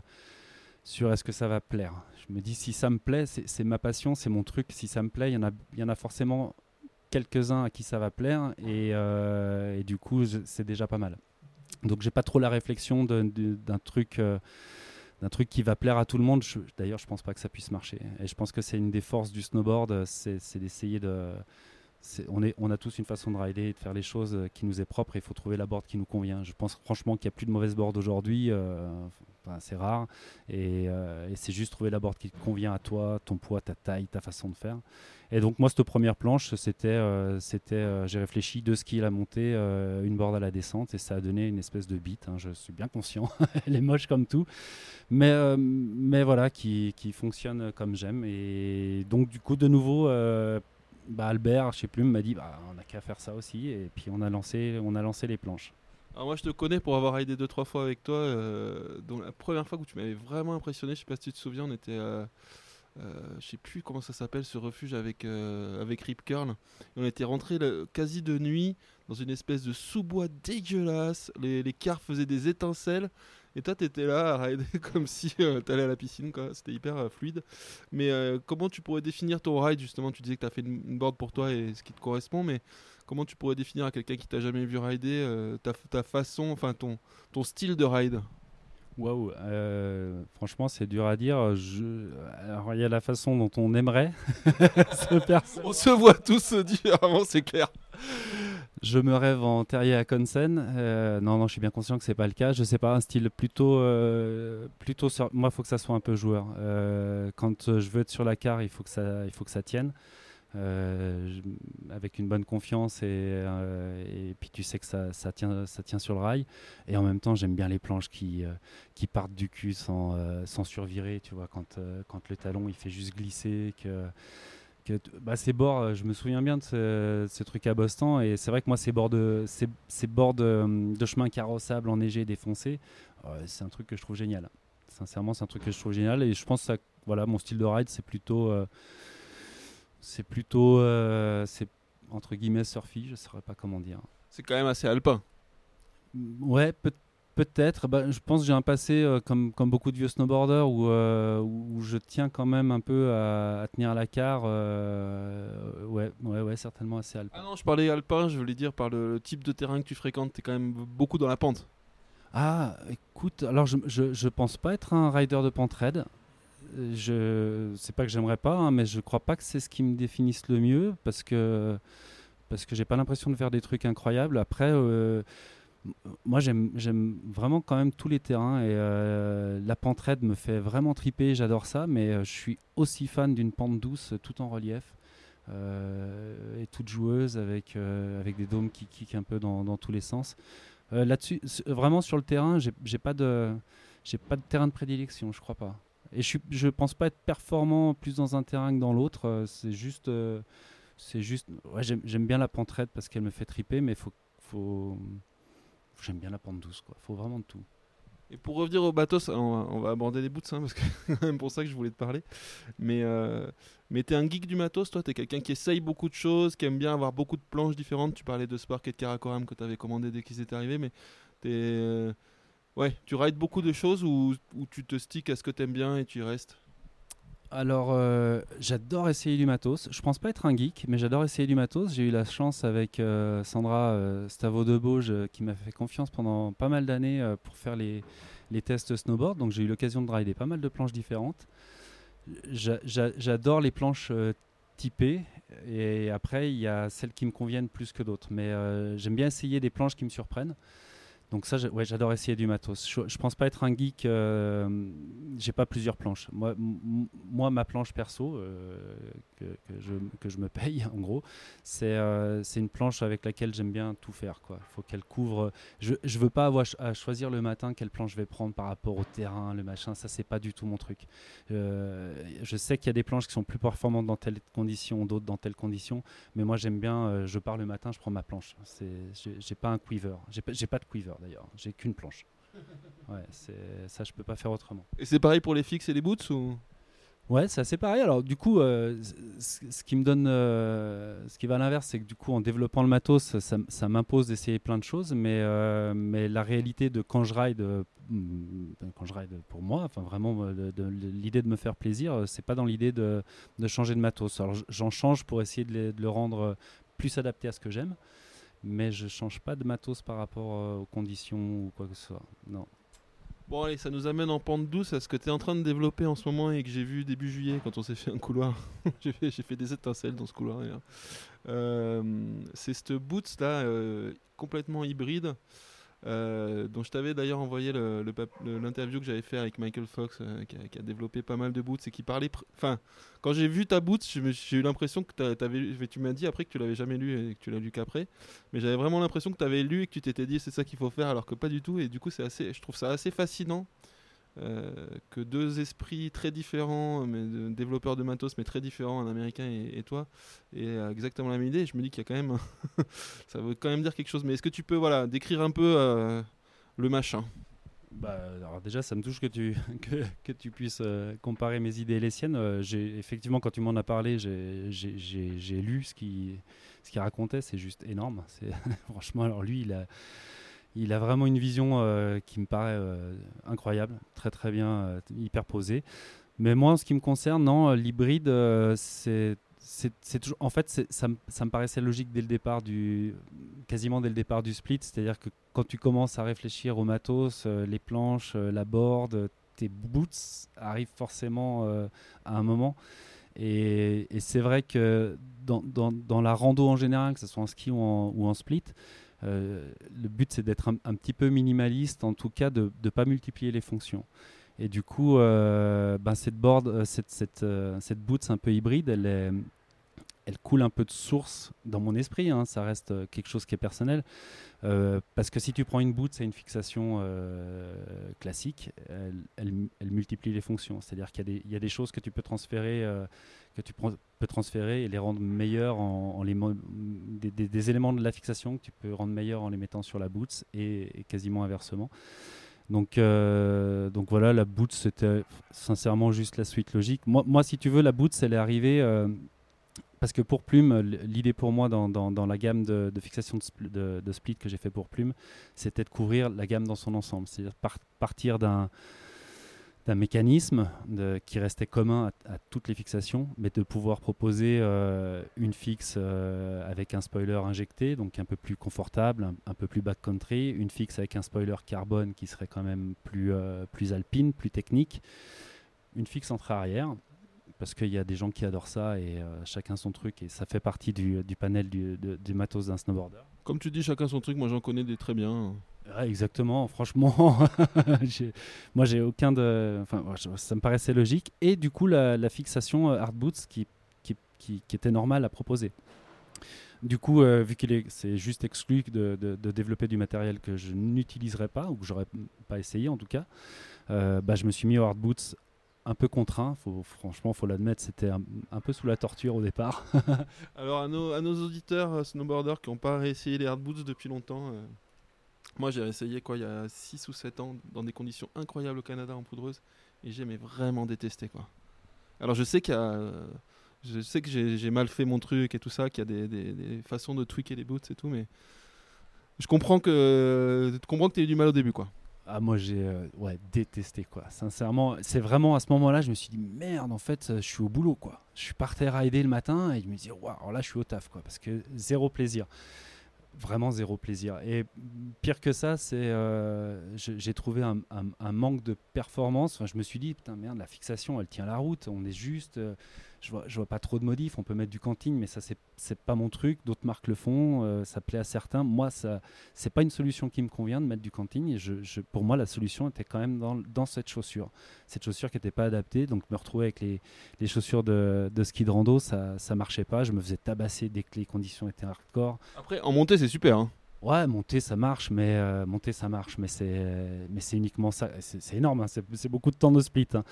sur est-ce que ça va plaire. Je me dis si ça me plaît, c'est ma passion, c'est mon truc. Si ça me plaît, il y en a, y en a forcément quelques-uns à qui ça va plaire et, euh, du coup c'est déjà pas mal. Donc j'ai pas trop la réflexion d'un truc. Euh, d'un truc qui va plaire à tout le monde. D'ailleurs, je pense pas que ça puisse marcher. Et je pense que c'est une des forces du snowboard, c'est d'essayer de, on, est, on a tous une façon de rider et de faire les choses euh, qui nous est propre et il faut trouver la board qui nous convient. Je pense franchement qu'il n'y a plus de mauvaise board aujourd'hui, euh, c'est rare, euh, et, c'est juste trouver la board qui convient à toi, ton poids, ta taille, ta façon de faire. Et donc moi, cette première planche, c'était, j'ai réfléchi deux skis à la montée, une board à la descente, et ça a donné une espèce de beat, hein, je suis bien conscient, elle est moche comme tout, mais, mais voilà, qui, qui fonctionne comme j'aime. Et donc du coup, de nouveau bah, Albert, je sais plus, m'a dit bah, on n'a qu'à faire ça aussi. Et puis on a lancé, on a lancé les planches. Alors moi je te connais pour avoir aidé deux trois fois avec toi. Euh, la première fois que tu m'avais vraiment impressionné, je sais pas si tu te souviens, on était, euh, euh, je sais plus comment ça s'appelle ce refuge avec euh, avec Rip Curl. on était rentré quasi de nuit dans une espèce de sous-bois dégueulasse. Les, les cars faisaient des étincelles. Et toi, tu étais là à rider comme si euh, tu allais à la piscine, quoi. C'était hyper euh, fluide. Mais euh, comment tu pourrais définir ton ride Justement, tu disais que tu as fait une, board pour toi et ce qui te correspond, mais comment tu pourrais définir à quelqu'un qui t'a jamais vu rider ta, ta, façon, enfin ton, ton style de ride? Waouh, franchement, c'est dur à dire. Je... Alors, il y a la façon dont on aimerait se On se voit tous différemment, c'est clair. Je me rêve en terrier à Consen. Euh, non, non, je suis bien conscient que c'est pas le cas. Je sais pas, un style plutôt, euh, plutôt. Moi, il faut que ça soit un peu joueur. Euh, quand je veux être sur la carte, il faut que ça, il faut que ça tienne. avec une bonne confiance et, et, puis tu sais que ça, ça, tient, ça tient sur le rail. Et en même temps, j'aime bien les planches qui, qui partent du cul sans, sans survirer. Tu vois, quand, quand le talon il fait juste glisser, que bah, ces bords, euh, je me souviens bien de ce, truc à Boston, et c'est vrai que moi, ces bords de, ces, ces bords de, de, chemin carrossable enneigé, défoncé, euh, c'est un truc que je trouve génial. Sincèrement, c'est un truc que je trouve génial, et je pense que voilà, mon style de ride, c'est plutôt, euh, c'est plutôt, c'est entre guillemets surfy, je ne saurais pas comment dire. C'est quand même assez alpin. Ouais, peut-être Peut-être. Bah, je pense que j'ai un passé, euh, comme, comme beaucoup de vieux snowboarders, où, euh, où je tiens quand même un peu à, tenir la car. Euh, ouais, ouais, ouais, certainement assez alpin. Ah non, je parlais alpin, je voulais dire par le, type de terrain que tu fréquentes. Tu es quand même beaucoup dans la pente. Ah, écoute, alors je, je, je pense pas être un rider de pente raide. Je sais pas que j'aimerais pas, hein, mais je crois pas que c'est ce qui me définisse le mieux parce que parce que j'ai pas l'impression de faire des trucs incroyables. Après moi j'aime vraiment quand même tous les terrains et euh, la pente raide me fait vraiment triper, j'adore ça, mais euh, je suis aussi fan d'une pente douce tout en relief euh, et toute joueuse avec, avec des dômes qui kickent un peu dans, tous les sens. Là-dessus, vraiment sur le terrain, j'ai pas de pas de terrain de prédilection, je crois pas. Et je, je pense pas être performant plus dans un terrain que dans l'autre. c'est juste, juste, j'aime bien la pente raide parce qu'elle me fait triper, mais faut, faut j'aime bien la pente douce, quoi. Faut vraiment tout. Et pour revenir au bateau, on va, aborder des bouts ça parce que c'est pour ça que je voulais te parler. Mais, euh, mais t'es un geek du matos, toi, t'es quelqu'un qui essaye beaucoup de choses, qui aime bien avoir beaucoup de planches différentes. Tu parlais de Spark et de Karakoram que t'avais commandé dès qu'ils étaient arrivés, mais t'es. Euh, ouais, tu rides beaucoup de choses ou, ou tu te sticks à ce que t'aimes bien et tu y restes? Alors, euh, j'adore essayer du matos. Je pense pas être un geek, mais j'adore essayer du matos. J'ai eu la chance avec euh, Sandra euh, Stavo de Bauge qui m'a fait confiance pendant pas mal d'années pour faire les, tests snowboard. Donc, j'ai eu l'occasion de rider pas mal de planches différentes. J'adore les planches typées. Et après, il y a celles qui me conviennent plus que d'autres. Mais j'aime bien essayer des planches qui me surprennent. Donc ça, ouais, j'adore essayer du matos. Je, je, pense pas être un geek. Euh, j'ai pas plusieurs planches. Moi, moi ma planche perso euh, que, je, que, je, me paye, en gros, c'est euh, c'est une planche avec laquelle j'aime bien tout faire. Il faut qu'elle couvre. Je, je veux pas avoir à choisir le matin quelle planche je vais prendre par rapport au terrain, le machin. Ça, c'est pas du tout mon truc. je sais qu'il y a des planches qui sont plus performantes dans telle condition, d'autres dans telle condition. Mais moi, j'aime bien. je pars le matin, je prends ma planche. J'ai pas un quiver. J'ai pas de quiver d'ailleurs. J'ai qu'une planche. Ouais, ça je peux pas faire autrement. Et c'est pareil pour les fixes et les boots ou? Ouais, c'est assez pareil. Alors du coup, euh, ce qui me donne, euh, ce qui va à l'inverse, c'est que du coup, en développant le matos, ça, ça m'impose d'essayer plein de choses, mais euh, mais la réalité de quand je ride, quand je ride pour moi, enfin vraiment l'idée de me faire plaisir, c'est pas dans l'idée de, de changer de matos. Alors j'en change pour essayer de, les- de le rendre plus adapté à ce que j'aime, mais je change pas de matos par rapport euh, aux conditions ou quoi que ce soit. Non. Bon allez, ça nous amène en pente douce à ce que tu es en train de développer en ce moment et que j'ai vu début juillet quand on s'est fait un couloir. j'ai fait, des étincelles dans ce couloir. Euh, c'est cette Boots là, euh, complètement hybride, euh, dont je t'avais d'ailleurs envoyé l'interview que j'avais fait avec Michael Fox, euh, qui, a, développé pas mal de Boots et qui parlait. Enfin, quand j'ai vu ta me- j'ai eu l'impression que tu m'as dit après que tu l'avais jamais lu et que tu l'as lu qu'après, mais j'avais vraiment l'impression que tu avais lu et que tu t'étais dit c'est ça qu'il faut faire alors que pas du tout. Et du coup, c'est assez, je trouve ça assez fascinant que deux esprits très différents, mais développeurs de matos, mais très différents, un américain et, et toi, euh, exactement la même idée. Je me dis qu'il y a quand même, ça veut quand même dire quelque chose. Mais est-ce que tu peux, voilà, décrire un peu euh, le machin? Bah, alors déjà, ça me touche que tu, que, que tu puisses euh, comparer mes idées et les siennes. Euh, effectivement, quand tu m'en as parlé, j'ai, lu ce qu'il ce qu'il racontait. C'est juste énorme. Franchement, alors lui, il a, il a vraiment une vision euh, qui me paraît euh, incroyable, très très bien, euh, hyper. Mais moi, en ce qui me concerne, non, euh, l'hybride, c'est toujours en fait ça, ça me paraissait logique dès le départ du quasiment dès le départ du split c'est à dire que quand tu commences à réfléchir au matos les planches la board tes boots arrivent forcément à un moment et, c'est vrai que dans, dans, la rando en général que ce soit en ski ou en, split le but c'est d'être un, petit peu minimaliste en tout cas de ne pas multiplier les fonctions. Et du coup, euh, ben cette board, euh, cette, cette, euh, cette un peu hybride, elle, est- elle coule un peu de source dans mon esprit. hein, ça reste euh, quelque chose qui est personnel. Euh, parce que si tu prends une boot, c'est une fixation euh, classique, elle, multiplie les fonctions. C'est-à-dire qu'il y, a des- choses que tu peux transférer, que tu peux transférer et les rendre meilleures en, les des, éléments de la fixation que tu peux rendre meilleurs en les mettant sur la boots et, quasiment inversement. Donc, voilà, la Boots, c'était sincèrement juste la suite logique. Moi, si tu veux, la Boots, elle est arrivée parce que pour Plume, l'idée pour moi dans, la gamme de, fixation de, spl- de- de split que j'ai fait pour Plume, c'était de couvrir la gamme dans son ensemble. C'est-à-dire par- partir d'un mécanisme qui restait commun à, toutes les fixations, mais de pouvoir proposer euh, une fixe euh, avec un spoiler injecté, donc un peu plus confortable, un, peu plus backcountry, une fixe avec un spoiler carbone qui serait quand même plus, euh, plus alpine, plus technique, une fixe entre-arrière, parce qu'il y a des gens qui adorent ça et euh, chacun son truc, et ça fait partie du, du panel du, de- du matos d'un snowboarder. Comme tu dis, chacun son truc. Moi, j'en connais des très bien. Ouais, exactement, franchement, moi j'ai aucun de. Enfin, ça me paraissait logique. Et du coup, la, la fixation euh, hard boots qui, qui, qui- qui était normale à proposer. Du coup, euh, vu qu'il est, c'est juste exclu de, de- de développer du matériel que je n'utiliserais pas, ou que j'aurais pas essayé en tout cas, euh, bah, je me suis mis aux hard boots un peu contraint. Faut, franchement, faut l'admettre, c'était un, peu sous la torture au départ. Alors, à nos, auditeurs euh, snowboarders qui n'ont pas réessayé les hard boots depuis longtemps, euh, moi j'ai essayé quoi il y a 6 ou 7 ans dans des conditions incroyables au Canada en poudreuse et j'ai vraiment détesté quoi. Alors je sais qu'il y a, euh, je sais que j'ai mal fait mon truc et tout ça, qu'il y a des, façons de tweaker les boots et tout, mais je comprends que je comprends que tu eu du mal au début quoi. Ah, moi j'ai euh, détesté quoi. Sincèrement, c'est vraiment à ce moment-là, je me suis dit merde, en fait, euh, je suis au boulot quoi. Je suis parti rider le matin et je me dis waouh, alors là je suis au taf quoi, parce que zéro plaisir. Vraiment zéro plaisir. Et pire que ça, c'est euh, j'ai trouvé un, manque de performance. Je me suis dit putain merde, la fixation elle tient la route, on est juste. Je vois, je vois pas trop de modifs, on peut mettre du canting, mais ça c'est pas mon truc. D'autres marques le font, euh, ça plaît à certains. Moi, ça c'est pas une solution qui me convient de mettre du canting. Et je, je- pour moi, la solution était quand même dans, dans cette chaussure. Cette chaussure qui n'était pas adaptée. Donc, me retrouver avec les, les chaussures de, de ski de rando, ça, ça marchait pas. Je me faisais tabasser dès que les conditions étaient hardcore. Après en montée c'est super. Hein. Ouais, monter ça marche, mais euh, monter ça marche, mais c'est mais c'est uniquement ça. C'est énorme, hein, c'est c'est beaucoup de temps de split. hein.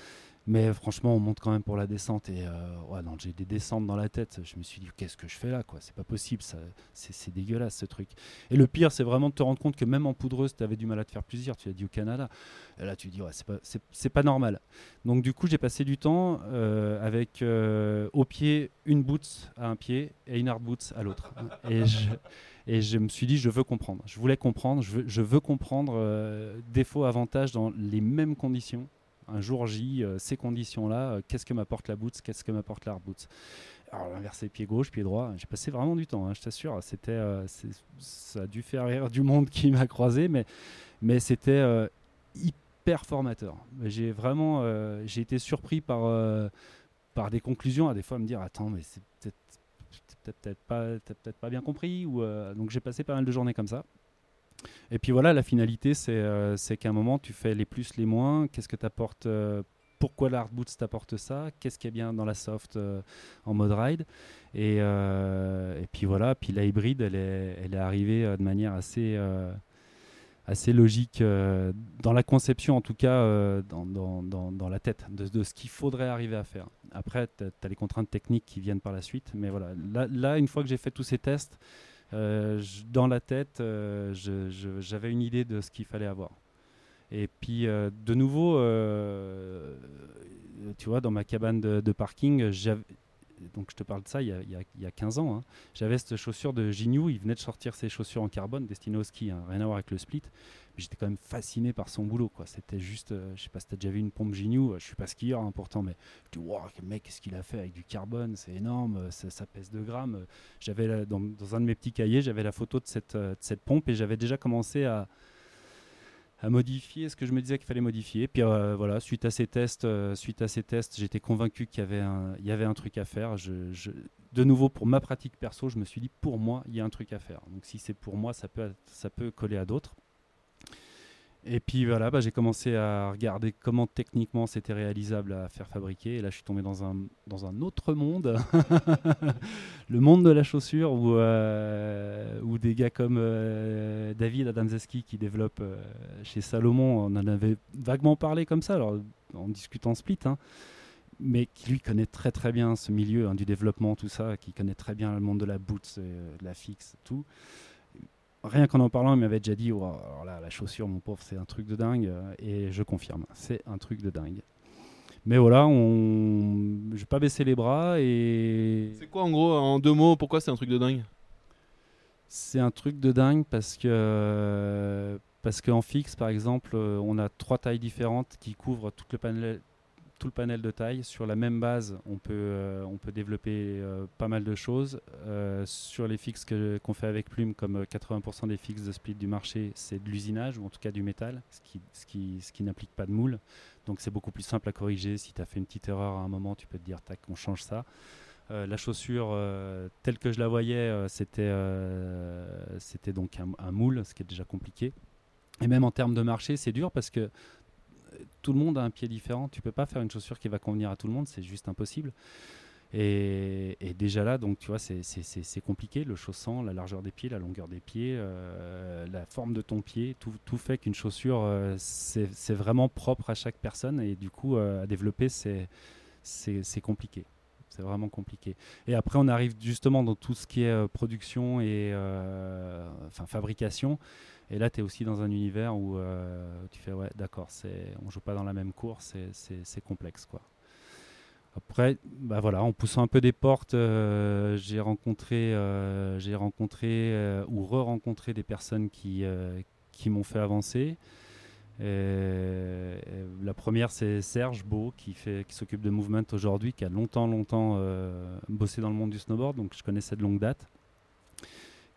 Mais franchement, on monte quand même pour la descente. Et euh, ouais, j'ai des descentes dans la tête. Je me suis dit, qu'est-ce que je fais là C'est pas possible, c'est, dégueulasse ce truc. Et le pire, c'est vraiment de te rendre compte que même en poudreuse, tu avais du mal à te faire plaisir. Tu l'as dit au Canada. Et là, tu dis, ouais, c'est pas, pas normal. Donc, du coup, j'ai passé du temps euh, avec euh, au pied une boots à un pied et une hard boots à l'autre. et je. Et je me suis dit, je veux comprendre. Je voulais comprendre. Je veux, je veux comprendre défauts, avantages dans les mêmes conditions un jour J, euh, ces conditions-là, euh, qu'est-ce que m'apporte la boots, qu'est-ce que m'apporte l'hard boots alors l'inversé pied gauche, pied droit, j'ai passé vraiment du temps, hein, je t'assure. C'était, euh, ça a dû faire rire du monde qui m'a croisé, mais, c'était hyper formateur. J'ai vraiment, été surpris par, des conclusions, à des fois à me dire, attends, mais c'est peut-être peut-être pas, peut-être pas bien compris. Donc j'ai passé pas mal de journées comme ça. Et puis voilà, la finalité, euh, c'est qu'à un moment, tu fais les plus, les moins. Qu'est-ce que t'apporte euh, pourquoi l'hard boots t'apporte ça, qu'est-ce qui est bien dans la soft euh, en mode ride? Et, et, puis voilà, puis la hybride, elle est, arrivée de manière assez, logique, dans la conception en tout cas, dans, la tête, de, ce qu'il faudrait arriver à faire. Après, tu as, les contraintes techniques qui viennent par la suite, mais voilà, là, là une fois que j'ai fait tous ces tests, euh, dans la tête, euh, j'avais une idée de ce qu'il fallait avoir. Et puis, euh, de nouveau, tu vois, dans ma cabane de, parking, donc je te parle de ça il y a, 15 ans, hein, j'avais cette chaussure de Gignou, il venait de sortir ses chaussures en carbone destinées au ski, hein, rien à voir avec le split j'étais quand même fasciné par son boulot. Quoi. C'était juste, euh, je sais pas si tu as déjà vu une pompe Gignou, euh, je suis pas skieur hein, pourtant, mais tu vois, mec, qu'est-ce qu'il a fait avec du carbone, c'est énorme, euh, ça, pèse 2 grammes. J'avais dans, un de mes petits cahiers, j'avais la photo de cette, cette pompe et j'avais déjà commencé à, à modifier ce que je me disais qu'il fallait modifier. Puis voilà, suite à ces tests, suite à ces tests, j'étais convaincu qu'il y avait un, il y avait un truc à faire. Je, je, de nouveau, pour ma pratique perso, je me suis dit, pour moi, il y a un truc à faire. Donc si c'est pour moi, ça peut, ça peut coller à d'autres. Et puis voilà, bah, j'ai commencé à regarder comment techniquement c'était réalisable à faire fabriquer. Et là, je suis tombé dans un, autre monde, le monde de la chaussure, où, euh, des gars comme euh, David Adamzeski qui développe euh, chez Salomon, on en avait vaguement parlé comme ça, alors, en discutant split, hein, mais qui lui connaît très très bien ce milieu hein, du développement, tout ça, qui connaît très bien le monde de la boots, de la fixe, tout rien qu'en en parlant, il m'avait déjà dit oh, alors là, la chaussure, mon pauvre, c'est un truc de dingue. Et je confirme, c'est un truc de dingue. Mais voilà, on... je vais pas baisser les bras et. C'est quoi en gros, en deux mots, pourquoi c'est un truc de dingue? C'est un truc de dingue parce que. Parce qu'en fixe, par exemple, on a trois tailles différentes qui couvrent tout le panel, tout le panel de taille. Sur la même base, on peut, euh, on peut développer euh, pas mal de choses. Euh, sur les fixes qu'on fait avec Plume, comme 80% des fixes de split du marché, c'est de l'usinage, ou en tout cas du métal, ce qui, ce n'implique pas de moule. Donc c'est beaucoup plus simple à corriger. Si tu as fait une petite erreur à un moment, tu peux te dire, tac, on change ça. la chaussure, telle que je la voyais, c'était c'était donc un, un, moule, ce qui est déjà compliqué. Et même en termes de marché, c'est dur parce que tout le monde a un pied différent. Tu peux pas faire une chaussure qui va convenir à tout le monde, c'est juste impossible. Et, déjà là, donc tu vois, c'est compliqué. Le chaussant, la largeur des pieds, la longueur des pieds, euh, la forme de ton pied, tout, tout fait qu'une chaussure, euh, c'est vraiment propre à chaque personne. Et du coup, euh, à développer, c'est compliqué. C'est vraiment compliqué. Et après, on arrive justement dans tout ce qui est production et enfin fabrication. Et là, tu es aussi dans un univers où euh, tu fais, ouais, d'accord, on joue pas dans la même course, c'est complexe. quoi. Après, bah voilà, en poussant un peu des portes, euh, j'ai rencontré, euh, ou re-rencontré des personnes qui, qui m'ont fait avancer. la première, c'est Serge Beau, qui, qui s'occupe de Movement aujourd'hui, qui a longtemps, longtemps bossé dans le monde du snowboard, donc je connaissais de longue date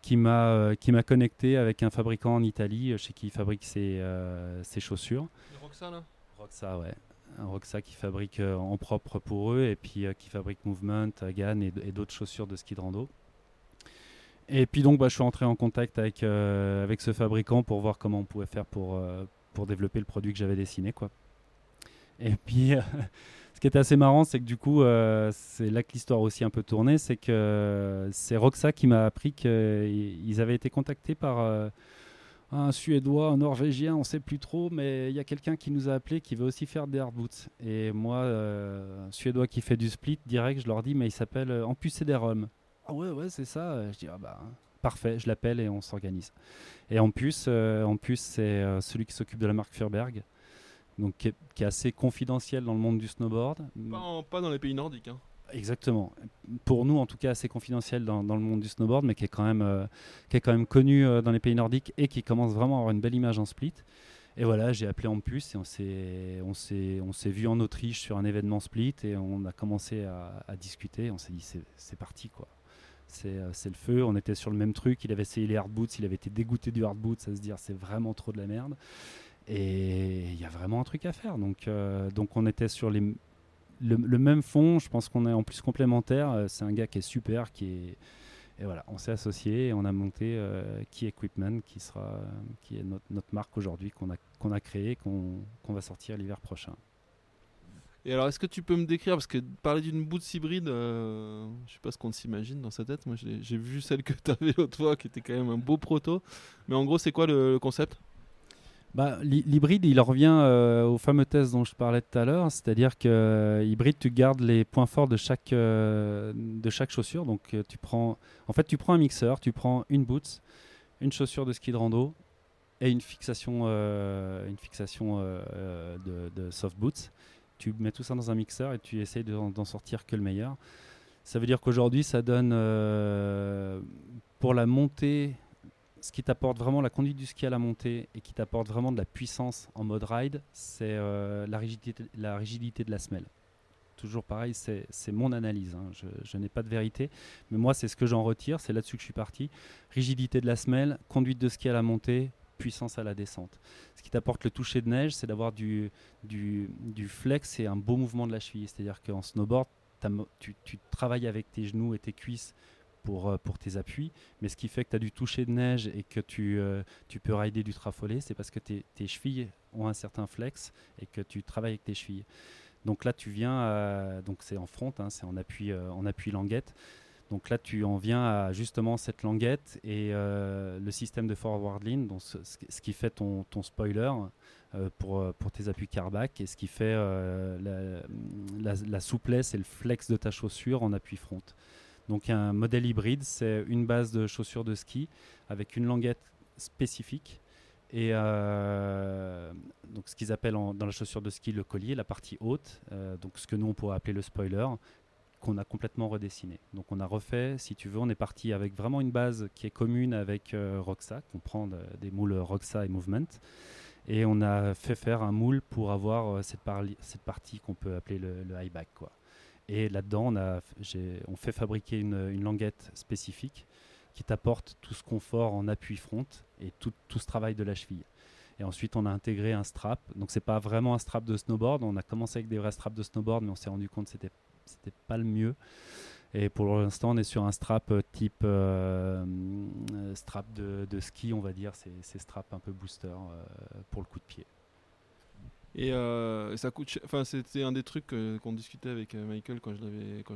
qui m'a euh, qui m'a connecté avec un fabricant en Italie euh, chez qui il fabrique ses, euh, ses chaussures. Roxa là? Roxa ouais. Un Roxa qui fabrique en propre pour eux et puis qui fabrique Movement, Hagan et, d'autres chaussures de ski de rando. Et puis donc bah, je suis entré en contact avec, avec ce fabricant pour voir comment on pouvait faire pour, pour développer le produit que j'avais dessiné. Quoi. Et puis qui était assez marrant, c'est que du coup, euh, c'est là que l'histoire aussi un peu tournée, c'est que c'est Roxa qui m'a appris qu'ils avaient été contactés par euh, un Suédois, un Norvégien, on ne sait plus trop, mais il y a quelqu'un qui nous a appelé qui veut aussi faire des hard boots. Et moi, un Suédois qui fait du split, direct, je leur dis, mais il s'appelle Ampus Cederholm. Ah ouais, ouais, c'est ça. Je dis, ah bah, parfait, je l'appelle et on s'organise. Et en plus c'est celui qui s'occupe de la marque Furberg donc qui est, assez confidentiel dans le monde du snowboard. Pas, dans les pays nordiques. Hein. Exactement. Pour nous, en tout cas, assez confidentiel dans, le monde du snowboard, mais qui est quand même, euh, qui est quand même connu euh, dans les pays nordiques et qui commence vraiment à avoir une belle image en split. Et voilà, j'ai appelé en plus et on s'est, on s'est, on s'est vu en Autriche sur un événement split et on a commencé à, discuter. On s'est dit, c'est, parti quoi. C'est, euh, c'est le feu. On était sur le même truc. Il avait essayé les hard boots. Il avait été dégoûté du hard boot. Ça se dire, c'est vraiment trop de la merde. Et il y a vraiment un truc à faire. Donc, euh, donc on était sur le, même fond. Je pense qu'on est en plus complémentaire. Euh, c'est un gars qui est super, qui est et voilà, on s'est associé et on a monté euh, Key Equipment, qui sera, qui est notre, notre marque aujourd'hui qu'on a qu'on a créé, qu'on va sortir l'hiver prochain. Et alors, est-ce que tu peux me décrire, parce que parler d'une Boots hybride, je je sais pas ce qu'on s'imagine dans sa tête. Moi, j'ai vu celle que tu avais l'autre fois, qui était quand même un beau proto. Mais en gros, c'est quoi le concept? Bah, L'hybride, il revient euh, au fameux test dont je parlais tout à l'heure, c'est-à-dire que euh, hybride, tu gardes les points forts de chaque, euh, de chaque chaussure. Donc, tu prends, en fait, tu prends un mixeur, tu prends une boots, une chaussure de ski de rando et une fixation, une fixation de, de, soft boots. Tu mets tout ça dans un mixeur et tu essayes d'en sortir que le meilleur. Ça veut dire qu'aujourd'hui, ça donne pour la montée ce qui t'apporte vraiment la conduite du ski à la montée et qui t'apporte vraiment de la puissance en mode ride, c'est euh, la, rigidité, de la semelle. Toujours pareil, c'est mon analyse. Hein. Je, n'ai pas de vérité, mais moi, c'est ce que j'en retire. C'est là-dessus que je suis parti. Rigidité de la semelle, conduite de ski à la montée, puissance à la descente. Ce qui t'apporte le toucher de neige, c'est d'avoir du, flex et un beau mouvement de la cheville. C'est-à-dire qu'en snowboard, tu, travailles avec tes genoux et tes cuisses pour, euh, pour tes appuis. Mais ce qui fait que tu as du toucher de neige et que tu, euh, tu peux rider du trafolé, c'est parce que tes, tes, chevilles ont un certain flex et que tu travailles avec tes chevilles. Donc là, tu viens, donc c'est en front, hein, c'est en appui, euh, en appui languette. Donc là, tu en viens à justement cette languette et le système de forward lean, donc ce, qui fait ton, ton spoiler pour, pour tes appuis carbac et ce qui fait la, souplesse et le flex de ta chaussure en appui front. Donc un modèle hybride, c'est une base de chaussures de ski avec une languette spécifique et euh, ce qu'ils appellent dans la chaussure de ski le collier, la partie haute, euh, ce que nous on pourrait appeler le spoiler, qu'on a complètement redessiné. Donc on a refait, si tu veux, on est parti avec vraiment une base qui est commune avec euh, Roxa, qu'on prend des moules Roxa et Movement, et on a fait faire un moule pour avoir cette, partie qu'on peut appeler le, high back. Et là-dedans, on, fait fabriquer une, languette spécifique qui t'apporte tout ce confort en appui front et tout, ce travail de la cheville. Et ensuite, on a intégré un strap. Donc, c'est pas vraiment un strap de snowboard. On a commencé avec des vrais straps de snowboard, mais on s'est rendu compte que c'était c'était pas le mieux. Et pour l'instant, on est sur un strap euh, type euh, euh, strap de, de, ski, on va dire. C'est strap un peu booster pour le coup de pied. Euh, et ça coûte. Enfin, c'était un des trucs qu'on discutait avec euh, Michael quand je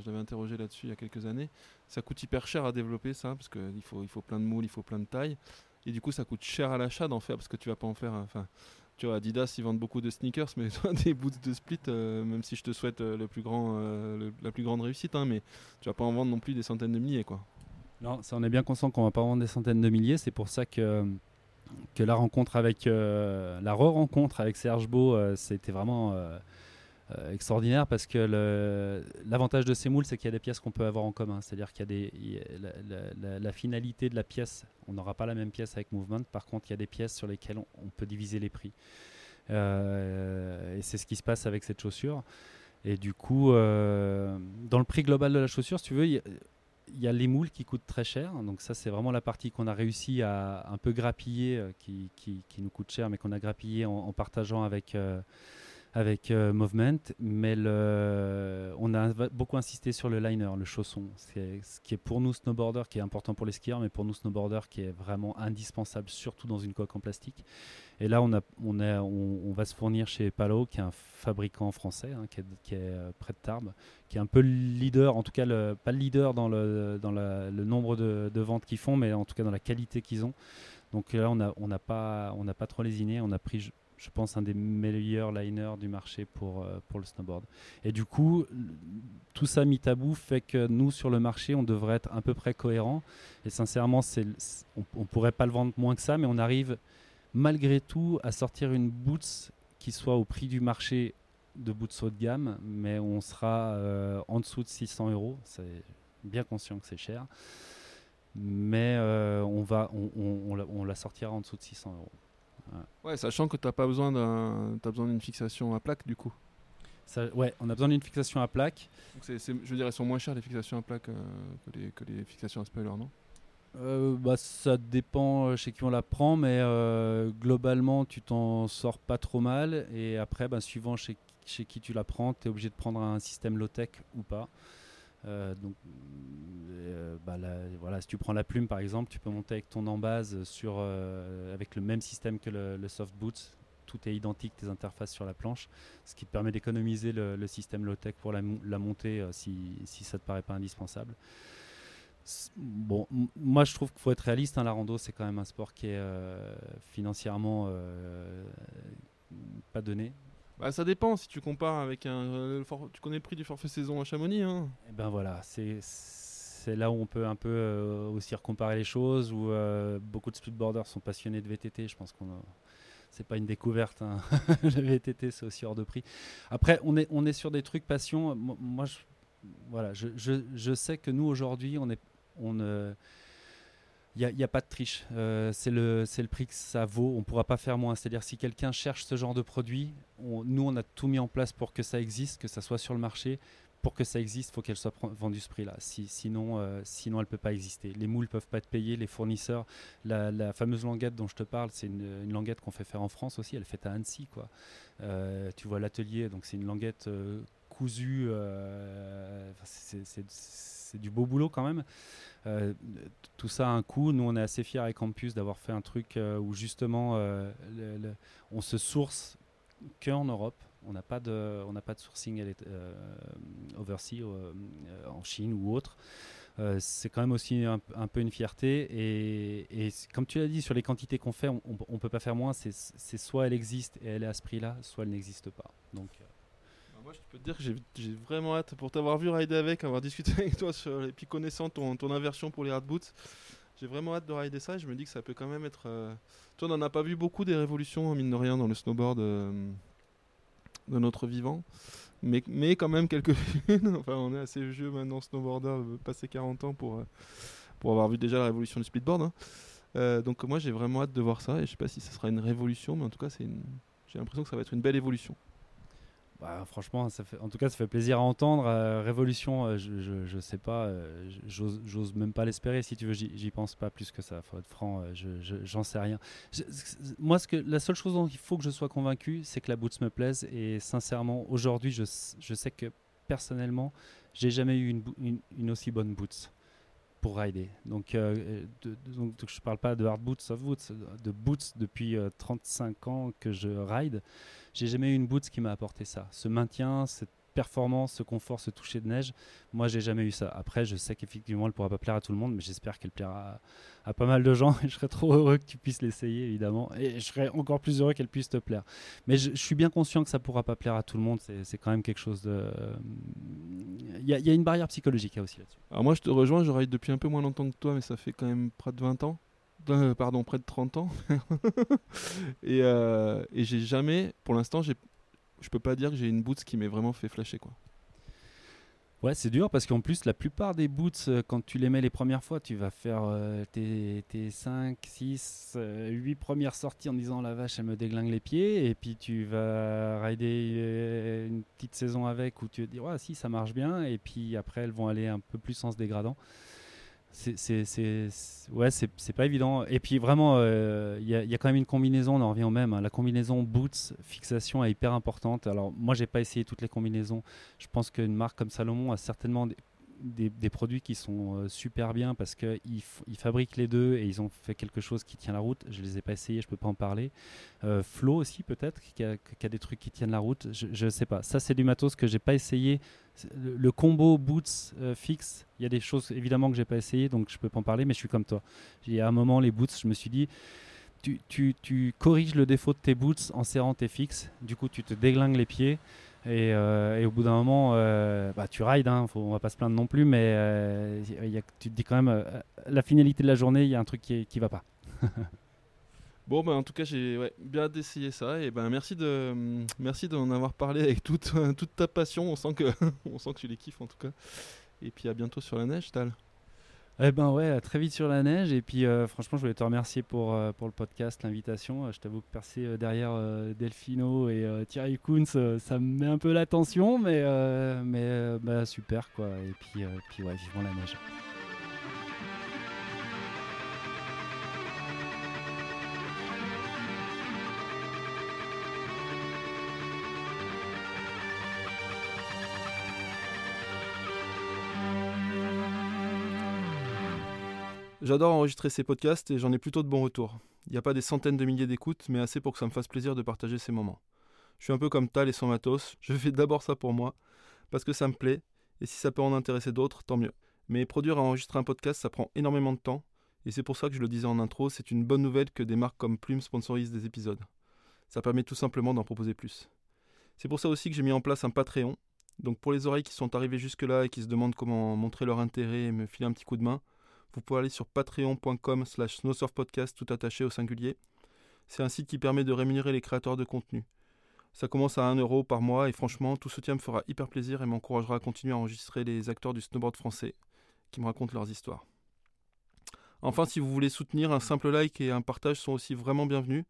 l'avais interrogé là-dessus il y a quelques années. Ça coûte hyper cher à développer ça parce qu'il faut il faut plein de moules, il faut plein de tailles. Et du coup, ça coûte cher à l'achat d'en faire parce que tu vas pas en faire. Enfin, tu vois, Adidas ils vendent beaucoup de sneakers, mais des boots de split, euh, même si je te souhaite le plus grand, la plus grande réussite, hein, mais tu vas pas en vendre non plus des centaines de milliers, quoi. Non, ça on est bien conscient qu'on va pas vendre des centaines de milliers. C'est pour ça que que la rencontre avec euh, la re-rencontre avec Serge Beau, euh, c'était vraiment euh, extraordinaire parce que l'avantage de ces moules, c'est qu'il y a des pièces qu'on peut avoir en commun. C'est-à-dire qu'il y a des la, finalité de la pièce, on n'aura pas la même pièce avec Movement. Par contre, il y a des pièces sur lesquelles on, peut diviser les prix. et c'est ce qui se passe avec cette chaussure. Et du coup, dans le prix global de la chaussure, si tu veux, il y a les moules qui coûtent très cher. Donc ça, c'est vraiment la partie qu'on a réussi à un peu grappiller, euh, qui, nous coûte cher, mais qu'on a grappillé en, partageant avec, euh, avec euh, Movement. Mais on a beaucoup insisté sur le liner, le chausson. Ce qui est pour nous snowboarders, qui est important pour les skieurs, mais pour nous snowboarders, qui est vraiment indispensable, surtout dans une coque en plastique. Et là, on, va se fournir chez Palo, qui est un fabricant français, hein, qui, est, euh, près de Tarbes, qui est un peu le leader, en tout cas pas le leader dans le, nombre de, ventes qu'ils font, mais en tout cas dans la qualité qu'ils ont. Donc là, on n'a pas, pas trop lésiné. On a pris, je, pense, un des meilleurs liners du marché pour, euh, pour le snowboard. Et du coup, tout ça mis à bout fait que nous, sur le marché, on devrait être à peu près cohérent. Et sincèrement, on ne pourrait pas le vendre moins que ça, mais on arrive malgré tout à sortir une boots qui soit au prix du marché de boots haut de gamme, mais on sera euh, en dessous de 600 euros. C'est bien conscient que c'est cher mais euh, on, va, on, la, sortira en dessous de 600 euros. Ouais. sachant que tu n'as pas besoin d'une fixation à plaque du coup. Ça, ouais, on a besoin d'une fixation à plaque. je veux dire, elles sont moins chères les fixations à plaque euh, que, les, que, les, fixations à spoiler, non? Euh, bah, ça dépend chez qui on la prend, mais globalement, tu t'en sors pas trop mal. Et après, bah, suivant chez, chez qui tu la prends, tu es obligé de prendre un système low-tech ou pas. Euh, donc, euh, bah, voilà, si tu prends la plume par exemple, tu peux monter avec ton embase sur, euh, avec le même système que le, soft boot. Tout est identique, tes interfaces sur la planche, ce qui te permet d'économiser le, système low-tech pour la, montée si, ça te paraît pas indispensable. Bon, moi je trouve qu'il faut être réaliste. Hein, la rando, c'est quand même un sport qui est financièrement pas donné. Bah, ça dépend si tu compares avec un. Euh, tu connais le prix du forfait saison à Chamonix hein Et eh ben voilà, c'est là où on peut un peu euh, aussi recomparer les choses, où euh, beaucoup de speedboarders sont passionnés de VTT. Je pense qu'on c'est pas une découverte. Hein. le VTT, c'est aussi hors de prix. Après, on est, on est sur des trucs passion. Moi, je, voilà, je, je, je sais que nous, aujourd'hui, on est. On, il n'y a, pas de triche. Euh, c'est le, le, prix que ça vaut. On ne pourra pas faire moins. C'est-à-dire, si quelqu'un cherche ce genre de produit, nous, on a tout mis en place pour que ça existe, que ça soit sur le marché. Pour que ça existe, il faut qu'elle soit vendue ce prix-là. Si, sinon, euh, sinon, elle ne peut pas exister. Les moules ne peuvent pas être payés. Les fournisseurs, la, fameuse languette dont je te parle, c'est une, languette qu'on fait faire en France aussi. Elle est faite à Annecy. Quoi. Euh, tu vois l'atelier, donc c'est une languette cousue. c'est du beau boulot quand même. Euh, tout ça a un coût. Nous, on est assez fiers avec Campus d'avoir fait un truc euh, où justement euh, on se source qu'en Europe. On n'a pas de, on pas de sourcing overseas en Chine ou autre. c'est quand même aussi un, peu une fierté. Et, comme tu l'as dit, sur les quantités qu'on fait, on ne peut pas faire moins. C'est soit elle existe et elle est à ce prix-là, soit elle n'existe pas. Donc, moi, je peux te dire que j'ai vraiment hâte pour t'avoir vu rider avec, avoir discuté avec toi sur, et puis connaissant ton, ton aversion pour les hard boots. J'ai vraiment hâte de rider ça et je me dis que ça peut quand même être. Euh, toi, on n'en a pas vu beaucoup des révolutions, mine de rien, dans le snowboard euh, de notre vivant. Mais, mais quand même quelques-unes. enfin, on est assez vieux maintenant, snowboarder, euh, passé 40 ans pour, pour avoir vu déjà la révolution du splitboard. Hein. donc, moi, j'ai vraiment hâte de voir ça et je sais pas si ce sera une révolution, mais en tout cas, j'ai l'impression que ça va être une belle évolution. Bah, franchement, en tout cas, ça fait plaisir à entendre. Euh, révolution, euh, je, je, sais pas, euh, j'ose même pas l'espérer. Si tu veux, j'y pense pas plus que ça. Faut être franc, j'en sais rien. moi, ce que, la seule chose dont il faut que je sois convaincu, c'est que la boots me plaise. Et sincèrement, aujourd'hui, je, sais que personnellement, j'ai jamais eu une, une, aussi bonne boots pour rider. Donc, donc, je parle pas de hard boots, soft boots, de boots depuis 35 ans que je ride. J'ai jamais eu une boots qui m'a apporté ça. Ce maintien, cette performance, ce confort, ce toucher de neige, moi j'ai jamais eu ça. Après, je sais qu'effectivement, elle pourra pas plaire à tout le monde, mais j'espère qu'elle plaira à, pas mal de gens. Et je serais trop heureux que tu puisses l'essayer, évidemment. Et je serais encore plus heureux qu'elle puisse te plaire. Mais je, suis bien conscient que ça pourra pas plaire à tout le monde. C'est quand même quelque chose de. Il y, a une barrière psychologique aussi là-dessus. Alors moi, je te rejoins. Je ride depuis un peu moins longtemps que toi, mais ça fait quand même près de 20 ans. Euh, pardon, près de 30 ans. et, euh, et j'ai jamais, pour l'instant, je peux pas dire que j'ai une boots qui m'ait vraiment fait flasher. quoi. Ouais, c'est dur parce qu'en plus, la plupart des boots, euh, quand tu les mets les premières fois, tu vas faire tes, tes, 5, 6, 8 premières sorties en disant la vache, elle me déglingue les pieds. Et puis tu vas rider une petite saison avec où tu vas dire, ouais, si, ça marche bien. Et puis après, elles vont aller un peu plus en se dégradant c'est ouais c'est pas évident. Et puis vraiment euh, il y, a quand même une combinaison on en revient au même hein. la combinaison boots fixation est hyper importante. Alors moi j'ai pas essayé toutes les combinaisons. Je pense qu'une marque comme Salomon a certainement des, produits qui sont super bien parce qu'ils ils fabriquent les deux et ils ont fait quelque chose qui tient la route. Je les ai pas essayés, je peux pas en parler. Flo aussi peut-être qui a, des trucs qui tiennent la route. Je, ne sais pas. Ça c'est du matos que j'ai pas essayé. Le, combo boots fixe, il y a des choses évidemment que j'ai pas essayé donc je peux pas en parler. Mais je suis comme toi. Il y a un moment les boots, je me suis dit tu, corriges le défaut de tes boots en serrant tes fixes. Du coup, tu te déglingues les pieds. Et, euh, au bout d'un moment, euh, bah, tu rides, hein, faut, on va pas se plaindre non plus, mais euh, tu te dis quand même, la finalité de la journée, il y a un truc qui, ne va pas. bon, ben, en tout cas, j'ai bien hâte d'essayer ça. Et ben, merci de, merci d'en avoir parlé avec toute, toute ta passion. On sent, que, on sent que tu les kiffes en tout cas. Et puis à bientôt sur la neige, Tal. Eh ben ouais, très vite sur la neige. Et puis euh, franchement, je voulais te remercier pour, euh, pour le podcast, l'invitation. Euh, je t'avoue que percer derrière Delfino et Thierry Kunz, ça me met un peu l'attention, mais, mais bah, super quoi. Et puis, puis ouais, vivons la neige. J'adore enregistrer ces podcasts et j'en ai plutôt de bons retours. Il n'y a pas des centaines de milliers d'écoutes, mais assez pour que ça me fasse plaisir de partager ces moments. Je suis un peu comme Tal et son matos, je fais d'abord ça pour moi, parce que ça me plaît, et si ça peut en intéresser d'autres, tant mieux. Mais produire et enregistrer un podcast, ça prend énormément de temps, et c'est pour ça que je le disais en intro, c'est une bonne nouvelle que des marques comme Plume sponsorisent des épisodes. Ça permet tout simplement d'en proposer plus. C'est pour ça aussi que j'ai mis en place un Patreon. Donc pour les oreilles qui sont arrivées jusque-là et qui se demandent comment montrer leur intérêt et me filer un petit coup de main, vous pouvez aller sur patreon.com slash snowsurfpodcast tout attaché au singulier. C'est un site qui permet de rémunérer les créateurs de contenu. Ça commence à 1 euro par mois et franchement, tout soutien me fera hyper plaisir et m'encouragera à continuer à enregistrer les acteurs du snowboard français qui me racontent leurs histoires. Enfin, si vous voulez soutenir, un simple like et un partage sont aussi vraiment bienvenus.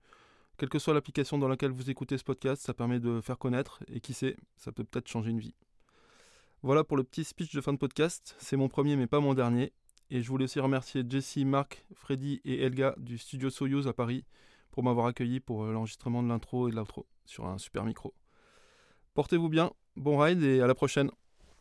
Quelle que soit l'application dans laquelle vous écoutez ce podcast, ça permet de faire connaître et qui sait, ça peut peut-être changer une vie. Voilà pour le petit speech de fin de podcast. C'est mon premier mais pas mon dernier. Et je voulais aussi remercier Jessie, Marc, Freddy et Elga du studio Soyuz à Paris pour m'avoir accueilli pour euh, l'enregistrement de l'intro et de l'outro sur un super micro. Portez-vous bien, bon ride et à la prochaine